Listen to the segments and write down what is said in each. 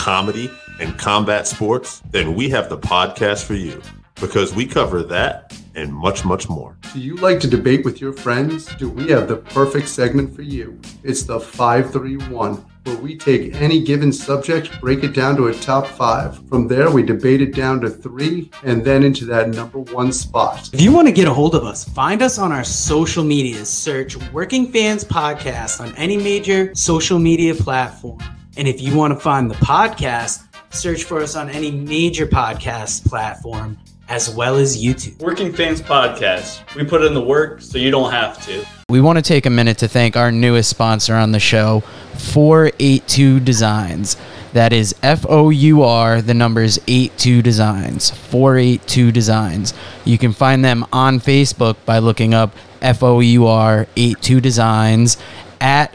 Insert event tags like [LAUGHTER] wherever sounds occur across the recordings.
comedy, and combat sports? Then we have the podcast for you because we cover that and much, much more. Do you like to debate with your friends? Do we have the perfect segment for you? It's the 531, where we take any given subject, break it down to a top five. From there, we debate it down to three and then into that number one spot. If you want to get a hold of us, find us on our social media. Search Working Fans Podcast on any major social media platform. And if you want to find the podcast, search for us on any major podcast platform as well as YouTube. Working Fans Podcast. We put in the work so you don't have to. We want to take a minute to thank our newest sponsor on the show, 482 Designs. That is F O U R, the numbers 82 Designs. 482 Designs. You can find them on Facebook by looking up F O U R 82 Designs, at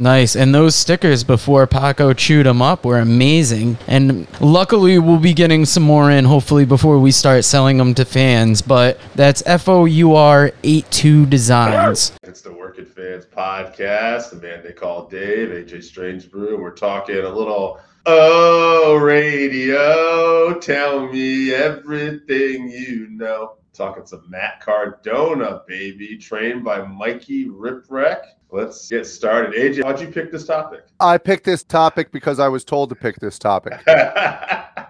Nice. And those stickers before Paco chewed them up were amazing. And luckily, we'll be getting some more in hopefully before we start selling them to fans. But that's F O U R 82 Designs. It's the Working Fans podcast. The man they call Dave, AJ Strange Brew. We're talking a little, oh, radio. Tell me everything you know. Talking some Matt Cardona, baby, trained by Mikey Whipwreck. Let's get started. AJ, how'd you pick this topic? I picked this topic because I was told to pick this topic. [LAUGHS] I,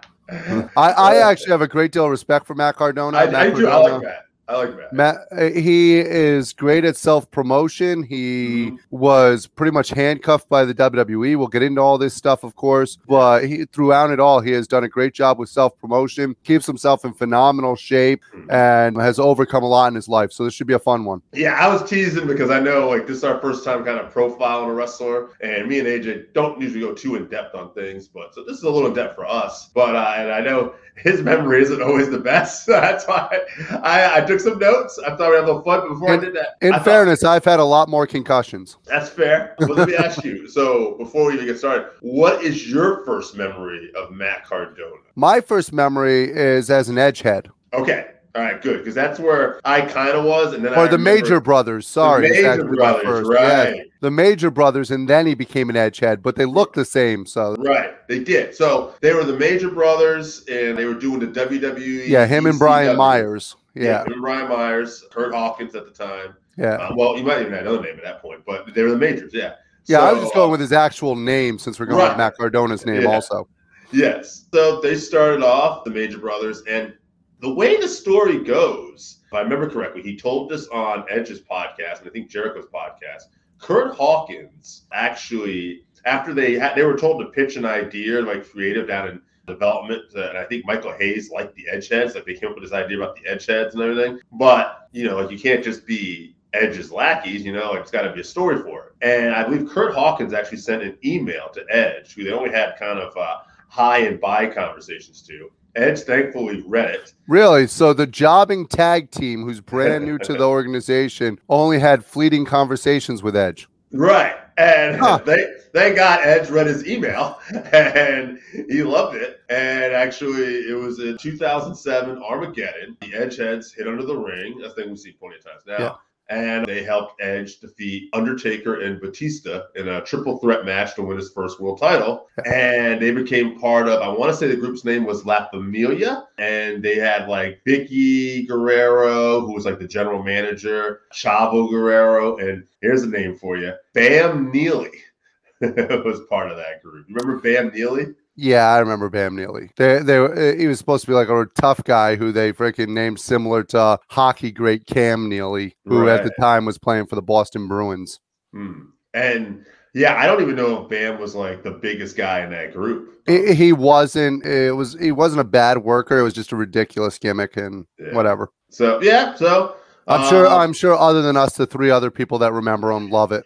I actually have a great deal of respect for Matt Cardona. I, Matt I do. I like that. I like that. Matt, uh, he is great at self promotion. He was pretty much handcuffed by the WWE. We'll get into all this stuff, of course, but he, throughout it all, he has done a great job with self promotion, keeps himself in phenomenal shape, and has overcome a lot in his life. So this should be a fun one. Yeah, I was teasing because I know like this is our first time kind of profiling a wrestler, and me and AJ don't usually go too in depth on things, but so this is a little in depth for us. But uh, and I know his memory isn't always the best. [LAUGHS] That's why I, I took some notes. I thought we had a little fun. But before I did that, In I thought- fairness, I've had a lot more concussions. that's fair. But let me ask you. [LAUGHS] So before we even get started, what is your first memory of Matt Cardona? My first memory is as an edgehead. Okay. All right, good, because that's where I kind of was, and then I Or the Major Brothers. Sorry. is Major Brothers, first. right. Yes, the Major Brothers, and then he became an edgehead, but they looked the same. So Right, they did. So they were the Major Brothers, and they were doing the WWE. yeah, him and Brian ECW. Myers. Yeah, Brian Myers, Kurt Hawkins at the time. yeah. Uh, well, you might even have another name at that point, but they were the Majors. Yeah. Yeah, I was just going with his actual name since we're going Right. with Matt Cardona's name Yeah. also. Yes. So they started off the Major Brothers, and the way the story goes, if I remember correctly, he told this on Edge's podcast, and I think Jericho's podcast. Kurt Hawkins actually, after they had, they were told to pitch an idea, like creative down in development, and I think Michael Hayes liked the Edgeheads, like they came up with this idea about the Edgeheads and everything. But you know, like you can't just be Edge's lackeys, you know, like it's got to be a story for it. And I believe Kurt Hawkins actually sent an email to Edge, who they only had kind of uh, high and by conversations to. Edge thankfully read it. Really? So the jobbing tag team, who's brand new to the [LAUGHS] organization, only had fleeting conversations with Edge. Right. And Huh. they they got Edge read his email [LAUGHS] and he loved it. And actually it was in 2007 Armageddon. The Edge heads hit under the ring. That's thing we see plenty of times now. And they helped Edge defeat Undertaker and Batista in a triple threat match to win his first world title. [LAUGHS] And they became part of, I want to say the group's name was La Familia. And they had like Vickie Guerrero, who was like the general manager, Chavo Guerrero, and here's a name for you Bam Neely [LAUGHS] was part of that group. You remember Bam Neely? Yeah, I remember Bam Neely. They, they, he was supposed to be like a tough guy who they freaking named similar to hockey great Cam Neely, who at the time was playing for the Boston Bruins. Hmm. And yeah, I don't even know if Bam was like the biggest guy in that group. He, he wasn't. It was. He wasn't a bad worker. It was just a ridiculous gimmick and Yeah. whatever. So yeah, so I'm sure. um, I'm sure. Other than us, the three other people that remember him love it.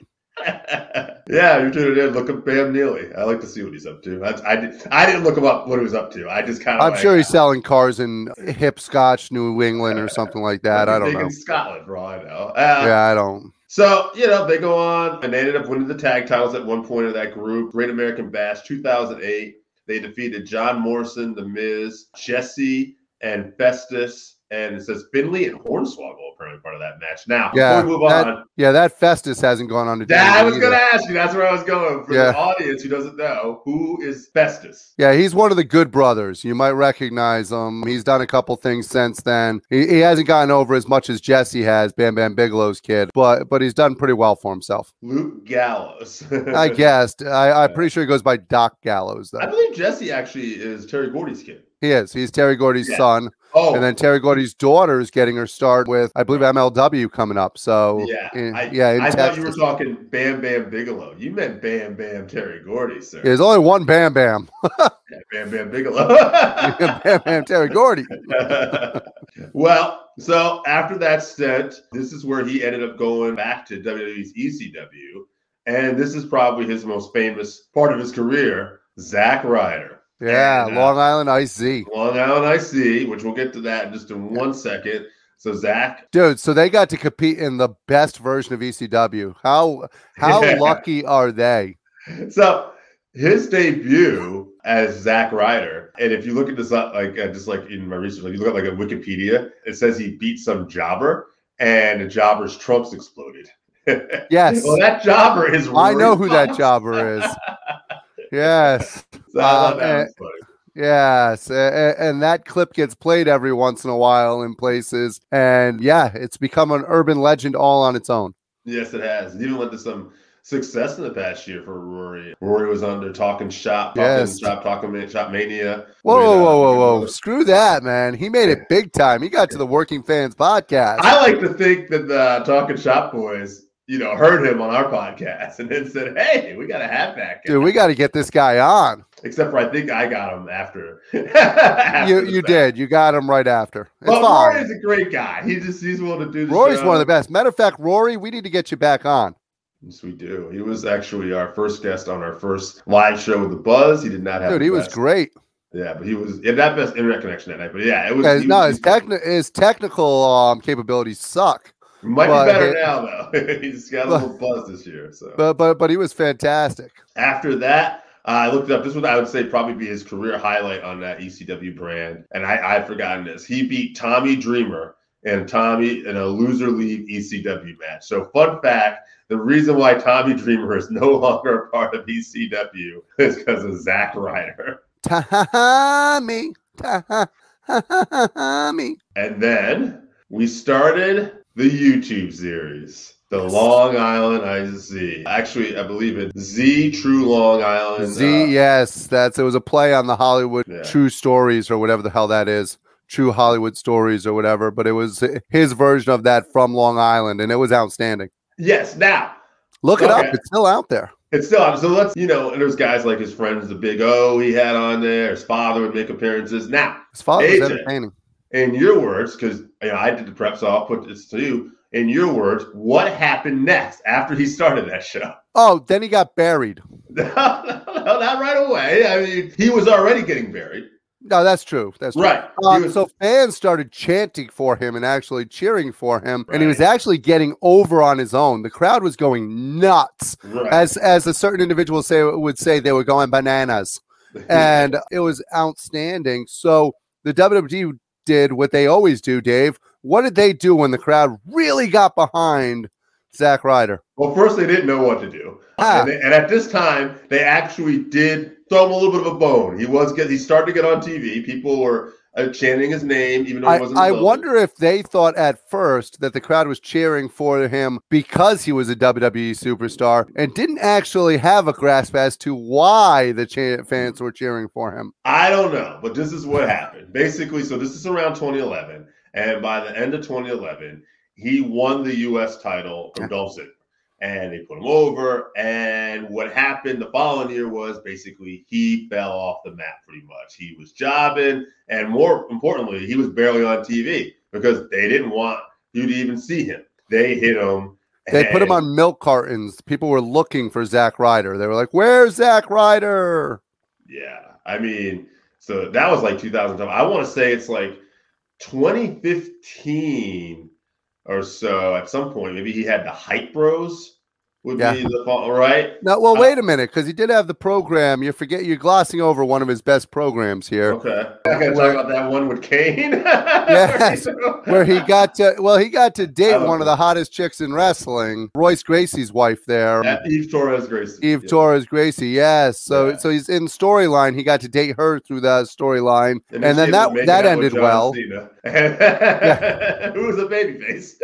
Yeah, you're tuning in. Look up Bam Neely. I like to see what he's up to. That's, I did. I didn't look him up what he was up to. I just kind of. I'm sure he's selling cars in Hipscotch, New England, or something like that. I don't know. In Scotland, for all I know. Uh, Yeah, I don't. So, you know, they go on and they ended up winning the tag titles at one point of that group. Great American Bash 2008. They defeated John Morrison, The Miz, Jesse, and Festus. And it says Finlay and Hornswoggle apparently part of that match. Now, Yeah, before we move that- on, Yeah, that Festus hasn't gone on to. that I was going to ask you. That's where I was going. For Yeah. the audience who doesn't know, who is Festus? Yeah, he's one of the good brothers. You might recognize him. He's done a couple things since then. He, he hasn't gotten over as much as Jesse has, Bam Bam Bigelow's kid, but but he's done pretty well for himself. Luke Gallows. [LAUGHS] I guessed. I, I'm pretty sure he goes by Doc Gallows, though. I believe Jesse actually is Terry Gordy's kid. He is. He's Terry Gordy's Yeah. son. Oh, And then Terry Gordy's daughter is getting her start with, I believe, MLW coming up. So, Yeah, in- I, yeah, I thought you were talking Bam Bam Bigelow. You meant Bam Bam Terry Gordy, sir. There's only one Bam Bam. [LAUGHS] Yeah, Bam Bam Bigelow. [LAUGHS] Bam Bam Terry Gordy. [LAUGHS] well, so after that stint, this is where he ended up going back to WWE's ECW, and this is probably his most famous part of his career, Zack Ryder. Yeah, And, uh, Long Island Ice Z. Long Island IC, which we'll get to that in just in one second. So Zach, Dude, so they got to compete in the best version of ECW. How how [LAUGHS] Yeah. lucky are they? so his debut as Zack Ryder, and if you look at this, uh, like uh, just like in my research, like you look at like a Wikipedia, it says he beat some jobber, and the jobber's trunks exploded. [LAUGHS] Yes. well, that jobber is. I know who that jobber is. [LAUGHS] Yes. Um, that was. Yes, a- a- and that clip gets played every once in a while in places, and yeah, it's become an urban legend all on its own. Yes, it has. It even led to some success in the past year for Rory. Rory was under Talking Shop, Talking Yes. Shop, Talking Shop Mania. Whoa, whoa, uh, whoa, whoa, whoa! Screw that, man. He made it big time. He got to the Working Fans podcast. I like to think that the Talking Shop boys, you know, heard him on our podcast [LAUGHS] and then said, "Hey, we got to have that guy." Dude, we got to get this guy on. Except for I think I got him after. [LAUGHS] after You you did. You got him right after. It's But fine. Rory's a great guy. He just he's willing to do the Rory's show. one of the best. Matter of fact, Rory, we need to get you back on. Yes, we do. He was actually our first guest on our first live show with the Buzz. He did not have. Dude, he was great. Yeah, but he was had that best internet connection that night. But yeah, it was. Yeah, he no, was his, techni- his technical um, capabilities suck, might but- be better now though. [LAUGHS] He's got a but- little buzz this year. So but but but he was fantastic. after that, uh, I looked it up. This would I would say probably be his career highlight on that ECW brand, and I I'd forgotten this. He beat Tommy Dreamer and Tommy in a loser league ECW match. So fun fact: the reason why Tommy Dreamer is no [LAUGHS] longer a part of ECW is because of Zack Ryder. Tommy, Tommy. And then we started the YouTube series, the Long Island IZ. Actually, I believe it's Z True Long Island. Z, uh, yes, that's it was a play on the Hollywood Yeah. True Stories or whatever the hell that is. True Hollywood Stories or whatever, but it was his version of that from Long Island, and it was outstanding. Yes. Now Look it up; it's still out there. it's still on. So let's you know, and there's guys like his friends, the Big O, he had on there. His father would make appearances. Now, His father was entertaining. in your words, because you know I did the prep, so I'll put this to you. In your words, what happened next after he started that show? Oh, then he got buried. no, [LAUGHS] no, no, not right away. I mean, he was already getting buried. No, that's true. That's true. Right. Um, was- so fans started chanting for him and actually cheering for him, and he was actually getting over on his own. The crowd was going nuts, right. as as a certain individual say would say they were going bananas, [LAUGHS] and it was outstanding. So the WWE did what they always do, Dave. What did they do when the crowd really got behind Zack Ryder? Well, first they didn't know what to do, Ah. and, they- and at this time they actually did throw him a little bit of a bone. He was he started to get on TV. People were uh, chanting his name, even though he I, wasn't. I wonder if they thought at first that the crowd was cheering for him because he was a WWE superstar and didn't actually have a grasp as to why the cha- fans were cheering for him. I don't know, but this is what happened. Basically, so this is around 2011, and by the end of 2011, he won the U.S. title from Dolph Ziggler, and they put him over. And what happened the following year was basically he fell off the map pretty much. He was jobbing, and more importantly, he was barely on TV because they didn't want you to even see him. They hit him. They put him on milk cartons. People were looking for Zack Ryder. They were like, "Where's Zack Ryder?" Yeah, I mean, so that was like 2012. I want to say it's like 2015 or so. At some point, maybe he had the Hype Bros. Would Yeah. be the fall, right? No, well, Uh, wait a minute, because he did have the program. You forget you're glossing over one of his best programs here, Okay, I gotta talk about that one with Kane. [LAUGHS] Yes, where he got to. Well, he got to date one of the hottest chicks in wrestling, Royce Gracie's wife there. At Eve Torres Gracie. Eve Yeah. Torres Gracie, yes. So Yeah. so he's in storyline. He got to date her through the storyline, and, then that that ended well. [LAUGHS] Who was a babyface?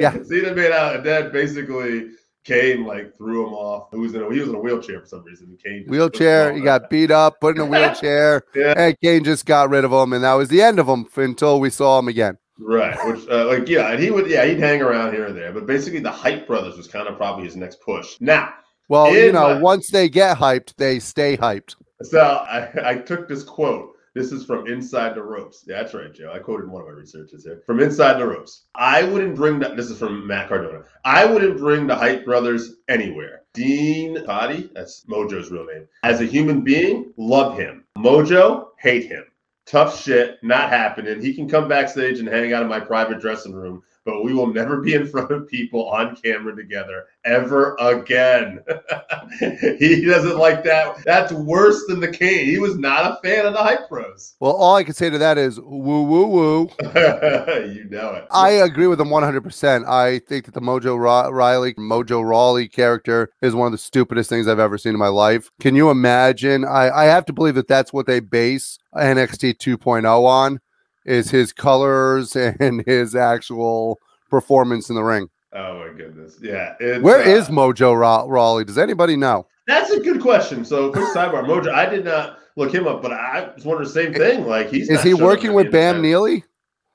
Yeah. [LAUGHS] Cena made out, and then basically Kane like threw him off. Who was in a, he was in a wheelchair for some reason. Kane just Wheelchair, he got beat up, put in a [LAUGHS] wheelchair, Yeah. and Kane just got rid of him, and that was the end of him until we saw him again. Right, which uh, like yeah, and he would yeah he'd hang around here and there, but basically the Hype Brothers was kind of probably his next push. Now, Well, you know, my- once they get hyped, they stay hyped. so I, I took this quote. This is from Inside the Ropes. Yeah, that's right, Joe. I quoted one of my researchers here from Inside the Ropes. I wouldn't bring that. This is from Matt Cardona. I wouldn't bring the Hype Brothers anywhere. Dean Muhtadi, that's Mojo's real name. As a human being, love him. Mojo, hate him. Tough shit, not happening. He can come backstage and hang out in my private dressing room, but we will never be in front of people on camera together ever again. [LAUGHS] he doesn't like that. That's worse than the Kane. He was not a fan of the Hype Bros. Well, all I can say to that is woo woo woo. [LAUGHS] you know it. I agree with him 100%. I think that the Mojo Ra- Riley, Mojo Rawley character is one of the stupidest things I've ever seen in my life. Can you imagine? I, I have to believe that that's what they base NXT 2.0 on is his colors [LAUGHS] and his actual performance in the ring. oh my goodness. Yeah. it's, Where uh, is Mojo Ra- Rawley? Does anybody know? That's a good question. So quick sidebar, Mojo. I did not look him up, but I was wondering the same thing. Like he's Is he working with Bam. Neely?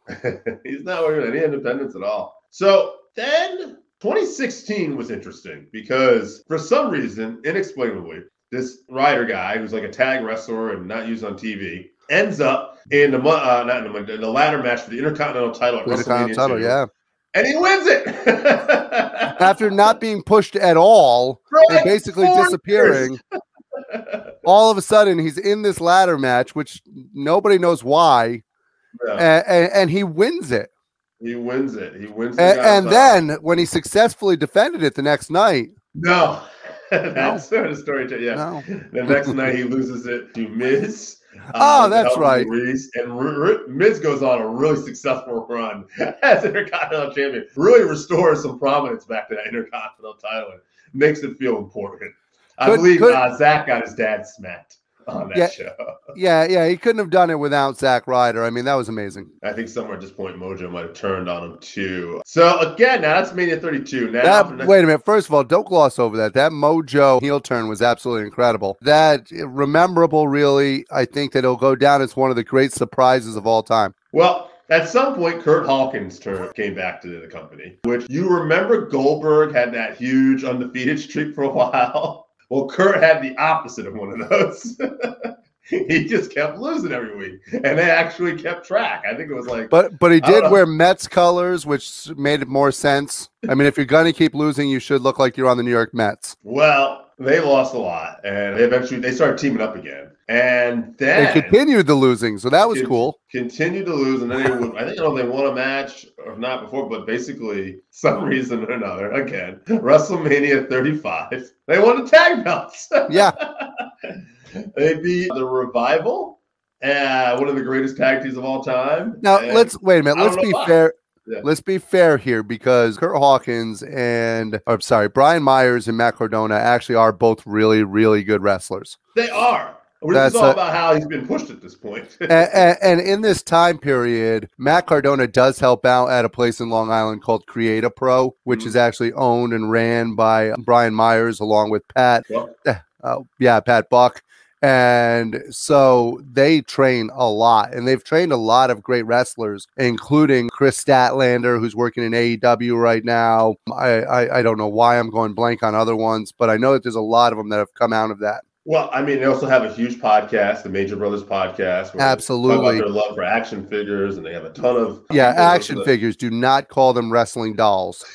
[LAUGHS] he's not working with any independence at all. So then 2016 was interesting because for some reason, inexplicably, this Ryder guy who's like a tag wrestler and not used on TV ends up in the uh, not in the, in the ladder match for the Intercontinental title With title, 2, yeah. and he wins it [LAUGHS] After not being pushed at all and basically disappearing, [LAUGHS] all of a sudden he's in this ladder match, which nobody knows why, Yeah, and, and, and he wins it. he wins it. He wins. the And, then when he successfully defended it the next night, no, [LAUGHS] that's sort of story. to- Yeah. no, The next night he loses it to Miz. Oh, um, that's right. And R- R- Miz goes on a really successful run [LAUGHS] as Intercontinental Champion. Really restores some prominence back to that Intercontinental title and makes it feel important. I Could- believe could- uh, Zach got his dad smacked on that Yeah. show. [LAUGHS] yeah, yeah, he couldn't have done it without Zack Ryder. I mean, that was amazing. I think somewhere at this point Mojo might have turned on him too. So again, now that's Mania 32. Now That, next- wait a minute. First of all, don't gloss over that. That Mojo heel turn was absolutely incredible. That eh, rememberable, really. I think that it'll go down as one of the great surprises of all time. Well, at some point, Kurt Hawkins turn came back to the company, which you remember Goldberg had that huge undefeated streak for a [LAUGHS] while. Well, Kurt had the opposite of one of those. [LAUGHS] [LAUGHS] he just kept losing every week, and they actually kept track. I think it was like, But but he did wear Mets colors, which made it more sense. I mean, if you're gonna keep losing, you should look like you're on the New York Mets. well, they lost a lot, and they eventually they started teaming up again, and then They continued the losing, so that was Con- cool. Continued to lose, and then they would. I think I don't know they won a match or not before, but basically, some reason or another, again, WrestleMania 35, they won the tag belts. Yeah. [LAUGHS] [LAUGHS] they beat the Revival, uh, one of the greatest tag teams of all time. Now And- let's wait a minute. Let's be why. fair. Yeah. Let's be fair here because Kurt Hawkins and or sorry, Brian Myers and Matt Cardona actually are both really, really good wrestlers. They are. This That's is all a- about how he's been pushed at this point. [LAUGHS] and, and in this time period, Matt Cardona does help out at a place in Long Island called Create a Pro, which Mhm. is actually owned and ran by Brian Myers along with Pat. Well, Uh, yeah, Pat Buck. And so they train a lot, and they've trained a lot of great wrestlers, including Kris Statlander, who's working in AEW right now. I, I, I don't know why I'm going blank on other ones, but I know that there's a lot of them that have come out of that. well, I mean, they also have a huge podcast, the Major Brothers podcast. where they Absolutely. Talk about their love for action figures, and they have a ton of Yeah, action figures. Do not call them wrestling dolls.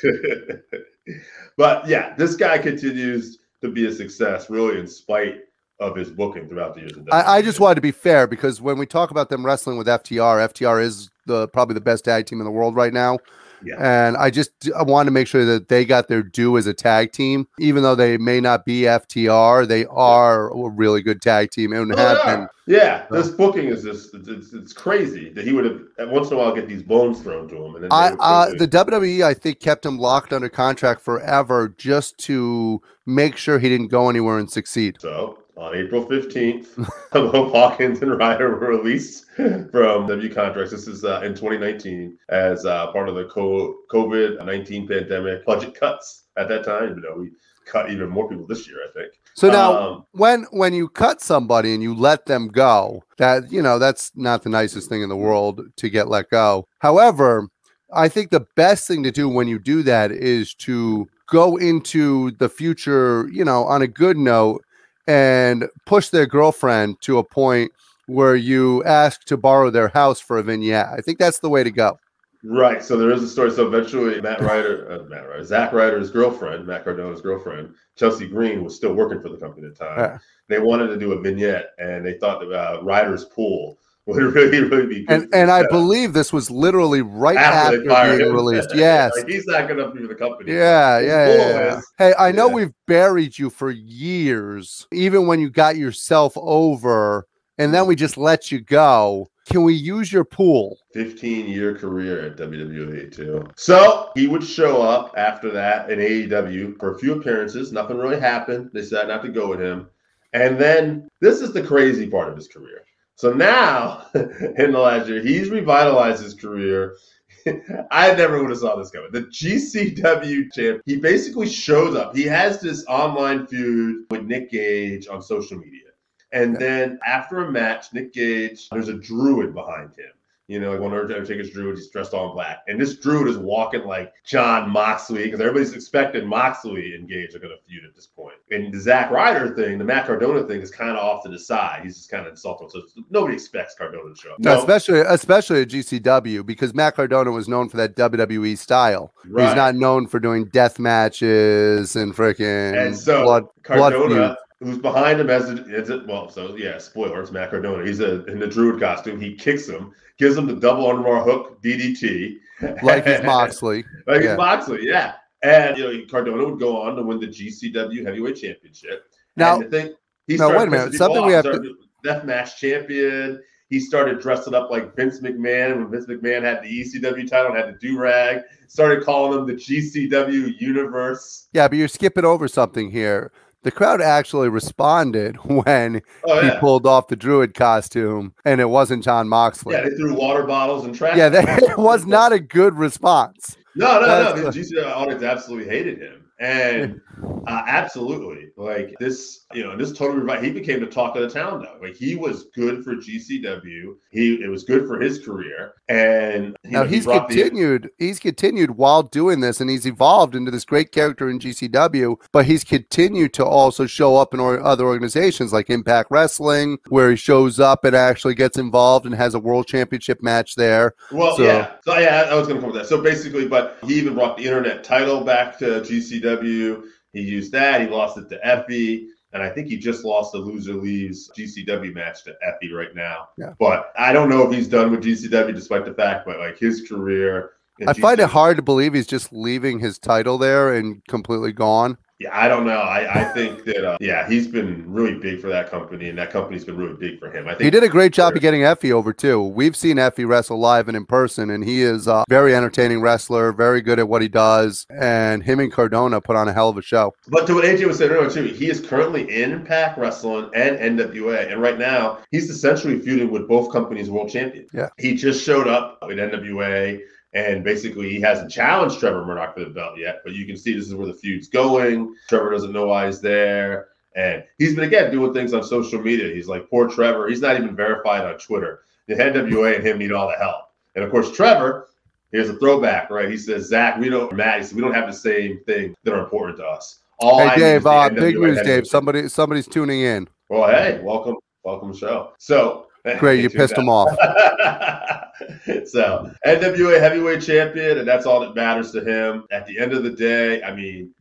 [LAUGHS] but yeah, this guy continues to be a success, really, in spite of his booking throughout the years. I, I just wanted to be fair because when we talk about them wrestling with FTR, FTR is the probably the best tag team in the world right now. Yeah. And I just I wanted to make sure that they got their due as a tag team, even though they may not be FTR. They are a really good tag team and Oh, have yeah. been. Yeah, this booking is just it's, it's, it's crazy that he would have once in a while get these bones thrown to him. And then I uh, the WWE I think kept him locked under contract forever just to make sure he didn't go anywhere and succeed. So on April 15th, both [LAUGHS] Hawkins and Ryder were released from W contracts. This is uh, in 2019 as uh, part of the COVID 19 pandemic budget cuts at that time. You know, we cut even more people this year, I think. So now Um, when when you cut somebody and you let them go that you know that's not the nicest thing in the world to get let go however i think the best thing to do when you do that is to go into the future you know on a good note and push their girlfriend to a point where you ask to borrow their house for a vignette i think that's the way to go Right. So there is a story. So eventually, Matt Ryder, uh, Matt Ryder, Zach Ryder's girlfriend, Matt Cardona's girlfriend, Chelsea Green, was still working for the company at the time. Yeah. They wanted to do a vignette, and they thought that uh, Ryder's pool [LAUGHS] would really, really be good. and and i believe this was literally right after, fired being released [LAUGHS] yes like, he's not going to be with the company. Yeah, yeah, yeah, yeah. Hey, I know Yeah. we've buried you for years, even when you got yourself over, and then we just let you go. Can we use your pool? 15 year career at WWE too. So he would show up after that in AEW for a few appearances. Nothing really happened. They decided not to go with him. And then this is the crazy part of his career. So now [LAUGHS] in the last year, he's revitalized his career. [LAUGHS] I never would have saw this coming. The GCW champ, he basically shows up. He has this online feud with Nick Gage on social media. And then after a match, Nick Gage, there's a druid behind him. You know, like one of Undertaker's druid, he's dressed all in black. And this druid is walking like Jon Moxley, because everybody's expecting Moxley and Gage are going to feud at this point. And the Zack Ryder thing, the Matt Cardona thing, is kind of off to the side. He's just kind of insulting. So nobody expects Cardona to show up. No, especially especially at GCW because Matt Cardona was known for that WWE style. Right. He's not known for doing death matches and freaking And so blood blood Cardona, feuds. Who's behind him as a, as a well, so yeah, spoiler, it's Matt Cardona. He's a, in the druid costume. He kicks him, gives him the double underbar hook DDT, like his [LAUGHS] Moxley. like Yeah. his Moxley, yeah. And you know, Cardona would go on to win the GCW Heavyweight Championship. Now- and the thing, he now, wait a minute, something we have to- Deathmatch champion. He started dressing up like Vince McMahon when Vince McMahon had the ECW title and had the do rag. Started calling him the GCW Universe. Yeah, but you're skipping over something here. The crowd actually responded [LAUGHS] when Oh he pulled off the druid costume and it wasn't Jon Moxley. yeah. They threw water bottles and trash. Yeah, that [LAUGHS] it was not a good response. No, no, That's no. The GCW audience absolutely hated him, and uh, absolutely like this. You know, this totally right. He became the talk of the town, though. Like he was good for GCW. He it was good for his career, and Now know, he he's the- continued. he's continued while doing this, and he's evolved into this great character in GCW. But he's continued to also show up in or- other organizations like Impact Wrestling, where he shows up and actually gets involved and has a world championship match there. Well, So- yeah. So yeah, I was going to come with that. So basically, but he even brought the internet title back to GCW. He used that. He lost it to Effy. And I think he just lost the loser leaves GCW match to Effy right now. Yeah. But I don't know if he's done with GCW, despite the fact, but like his career. I find it hard to believe he's just leaving his title there and completely gone. Yeah, I don't know. I, I think that uh, yeah, he's been really big for that company, and that company's been really big for him. I think He did a great job of getting Effy over too. We've seen Effy wrestle live and in person, and he is a very entertaining wrestler, very good at what he does. And him and Cardona put on a hell of a show. But to what AJ was saying earlier too, he is currently in Impact Wrestling and NWA, and right now he's essentially feuding with both companies' world champion. Yeah. he just showed up with NWA, and basically he hasn't challenged Trevor Murdoch for the belt yet. But you can see this is where the feud's going. Trevor doesn't know why he's there, and he's been again doing things on social media. He's like, poor Trevor, he's not even verified on Twitter. The NWA and him need all the help, and of course Trevor. Here's a throwback, right? He says, Zach, we don't, Matt, he we don't have the same thing that are important to us. All Hey is Dave, uh, big news, Dave. Somebody somebody's tuning in. well, hey, welcome, welcome show. So Great, you pissed him off. [LAUGHS] so NWA heavyweight champion, and that's all that matters to him. At the end of the day, I mean,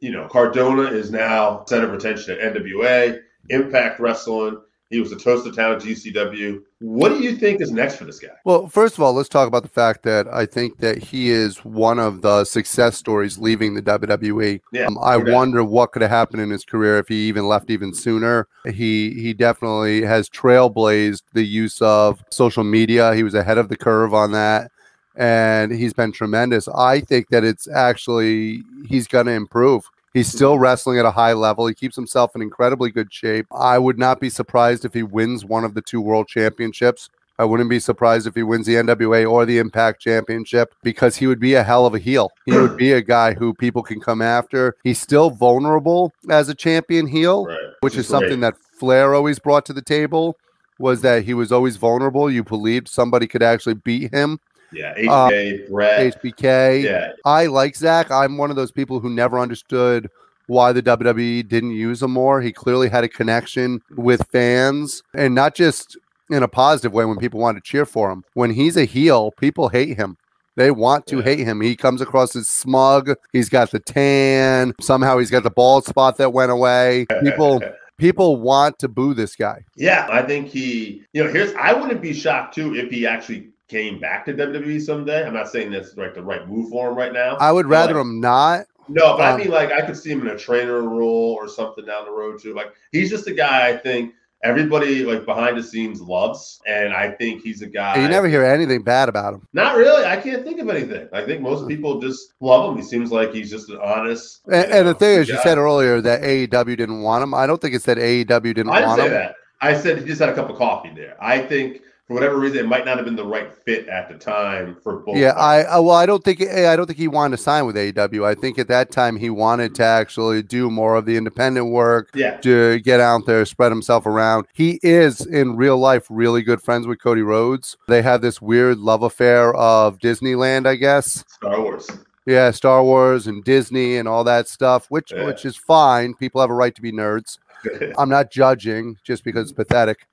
you know, Cardona is now center of attention at NWA, Impact Wrestling. He was the toast of town at GCW. What do you think is next for this guy? Well, first of all, let's talk about the fact that I think that he is one of the success stories leaving the WWE. Yeah, Um, I doubt. wonder what could have happened in his career if he even left even sooner. He he definitely has trailblazed the use of social media. He was ahead of the curve on that, and he's been tremendous. I think that it's actually he's going to improve. He's still wrestling at a high level. He keeps himself in incredibly good shape. I would not be surprised if he wins one of the two world championships. I wouldn't be surprised if he wins the NWA or the Impact Championship because he would be a hell of a heel. He would be a guy who people can come after. He's still vulnerable as a champion heel, Right. which is something that Flair always brought to the table. Was that he was always vulnerable? You believed somebody could actually beat him. Yeah, uh, HBK, Brett. HBK. Yeah, I like Zach. I'm one of those people who never understood why the WWE didn't use him more. He clearly had a connection with fans and not just in a positive way when people want to cheer for him. When he's a heel, people hate him. They want to Yeah. hate him. He comes across as smug. He's got the tan. Somehow he's got the bald spot that went away. People [LAUGHS] people want to boo this guy. Yeah, I think he, you know, here's I wouldn't be shocked too if he actually came back to WWE someday. I'm not saying that's like the right move for him right now. I would rather like, him not. No, but I um, mean like I could see him in a trainer role or something down the road too. Like he's just a guy I think everybody like behind the scenes loves, and I think he's a guy. You never hear anything bad about him. Not really. I can't think of anything. I think most people just love him. He seems like he's just an honest. And, and the thing is, you said earlier that AEW didn't want him. I don't think it's that AEW didn't I didn't want say him. that. I said he just had a cup of coffee there. I think for whatever reason, it might not have been the right fit at the time for both. Yeah, I. I well, I don't think I don't think he wanted to sign with AEW. I think at that time he wanted to actually do more of the independent work, yeah. to get out there, spread himself around. He is in real life really good friends with Cody Rhodes. They have this weird love affair of Disneyland, I guess. Star Wars. Yeah, Star Wars and Disney and all that stuff, which Yeah. which is fine. People have a right to be nerds. [LAUGHS] I'm not judging just because it's pathetic.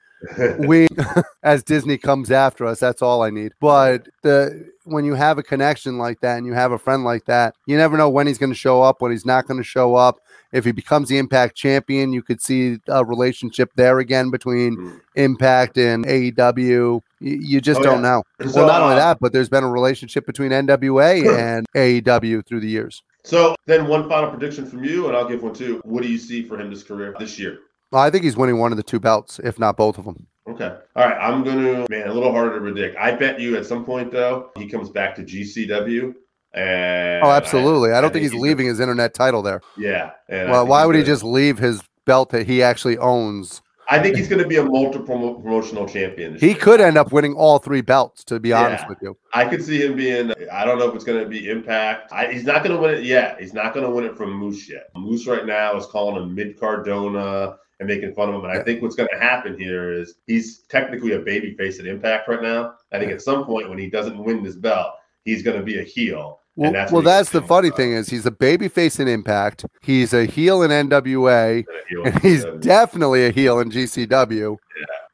We [LAUGHS] as disney comes after us that's all i need but the when you have a connection like that and you have a friend like that you never know when he's going to show up when he's not going to show up if he becomes the impact champion you could see a relationship there again between Mm. impact and aew you, just Oh, don't yeah. know So, well not only uh, that but there's been a relationship between nwa [CLEARS THROAT] and aew through the years So then, one final prediction from you, and I'll give one too. What do you see for him this career this year? I think he's winning one of the two belts if not both of them Okay. All right. I'm gonna man a little harder to predict. I bet you at some point though he comes back to GCW. And oh absolutely i, don't think he's gonna- leaving his internet title there Yeah. Well, why would he gonna- just leave his belt that he actually owns? I think he's going to be a multiple promotional champion. He year. could end up winning all three belts, to be honest Yeah. with you. I could see him being. I don't know if it's going to be Impact. I, he's not going to win it yet. He's not going to win it from Moose yet. Moose right now is calling him Mid Cardona and making fun of him. And I think what's going to happen here is he's technically a baby face at Impact right now. I think at some point when he doesn't win this belt, he's going to be a heel. Well, that's well that's the funny thing is he's a babyface in Impact. He's a heel in NWA, heel. and he's definitely a heel in GCW.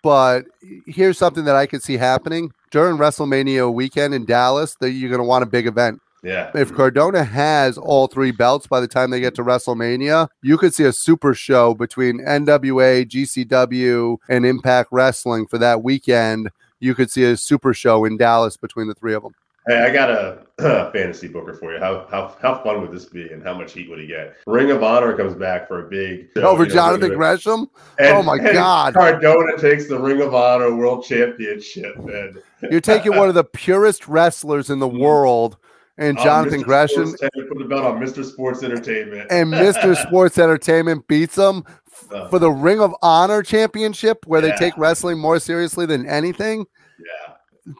But here's something that I could see happening during WrestleMania weekend in Dallas. That you're going to want a big event. Yeah. If Cardona has all three belts by the time they get to WrestleMania, you could see a super show between NWA, GCW, and Impact Wrestling for that weekend. You could see a super show in Dallas between the three of them. Hey, I got a [CLEARS THROAT] fantasy booker for you. How how how fun would this be, and how much heat would he get? Ring of Honor comes back for a big show, Over you know, Jonathan Gresham? and- oh my God. Cardona takes the Ring of Honor World Championship, and You're taking one of the purest wrestlers in the [LAUGHS] mm. world and Oh, Jonathan Mr. Gresham put the belt on Mr. Sports Entertainment, and Mr. [LAUGHS] Sports Entertainment beats him Uh, for the Ring of Honor championship where they take wrestling more seriously than anything. yeah,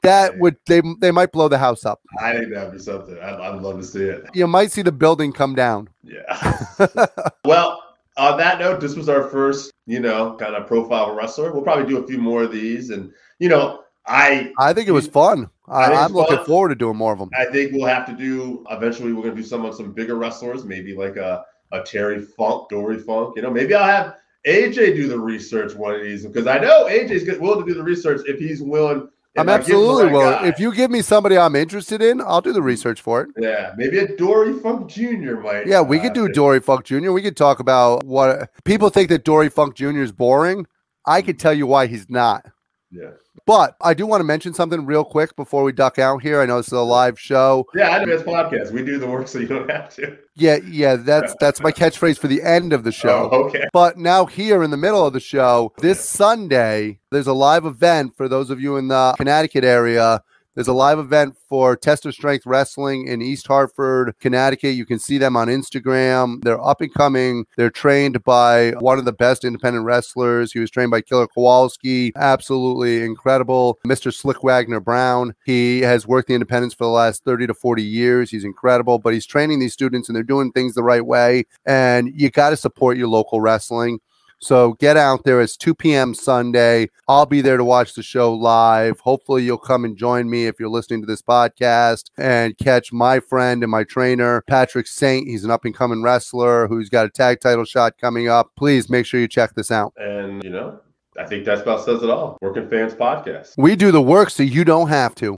That Yeah. would they they might blow the house up. I think that'd be something. I'd, I'd love to see it. You might see the building come down. Yeah. [LAUGHS] well, on that note, this was our first, you know, kind of profile wrestler. We'll probably do a few more of these, and you know, I I think it was fun. I I, think I'm it's looking forward to doing more of them. I think we'll have to do eventually. We're gonna do some of some bigger wrestlers, maybe like a a Terry Funk, Dory Funk. You know, maybe I'll have AJ do the research one of these because I know AJ's willing to do the research if he's willing. if I'm I give him the absolutely willing. guy. If you give me somebody I'm interested in, I'll do the research for it. yeah, maybe a Dory Funk Jr. might. Yeah, we uh, could do Dory Funk Jr. We could talk about what people think that Dory Funk Jr. is boring. I could tell you why he's not. Yeah, But I do want to mention something real quick before we duck out here. I know this is a live show. yeah. I know this podcast. We do the work so you don't have to. Yeah, yeah, that's [LAUGHS] that's my catchphrase for the end of the show. Oh, okay. But now here in the middle of the show, this Sunday, there's a live event for those of you in the Connecticut area. There's a live event for Test of Strength Wrestling in East Hartford, Connecticut. You can see them on Instagram. They're up and coming. They're trained by one of the best independent wrestlers. He was trained by Killer Kowalski. Absolutely incredible. Mr. Slick Wagner Brown. He has worked the independents for the last 30 to 40 years. He's incredible, but he's training these students and they're doing things the right way. And you got to support your local wrestling. So get out there. It's 2 p.m. Sunday. I'll be there to watch the show live. Hopefully, you'll come and join me if you're listening to this podcast and catch my friend and my trainer, Patrick Saint. He's an up and coming wrestler who's got a tag title shot coming up. Please make sure you check this out. And you know, I think that's about says it all. Working Fans Podcast. We do the work so you don't have to.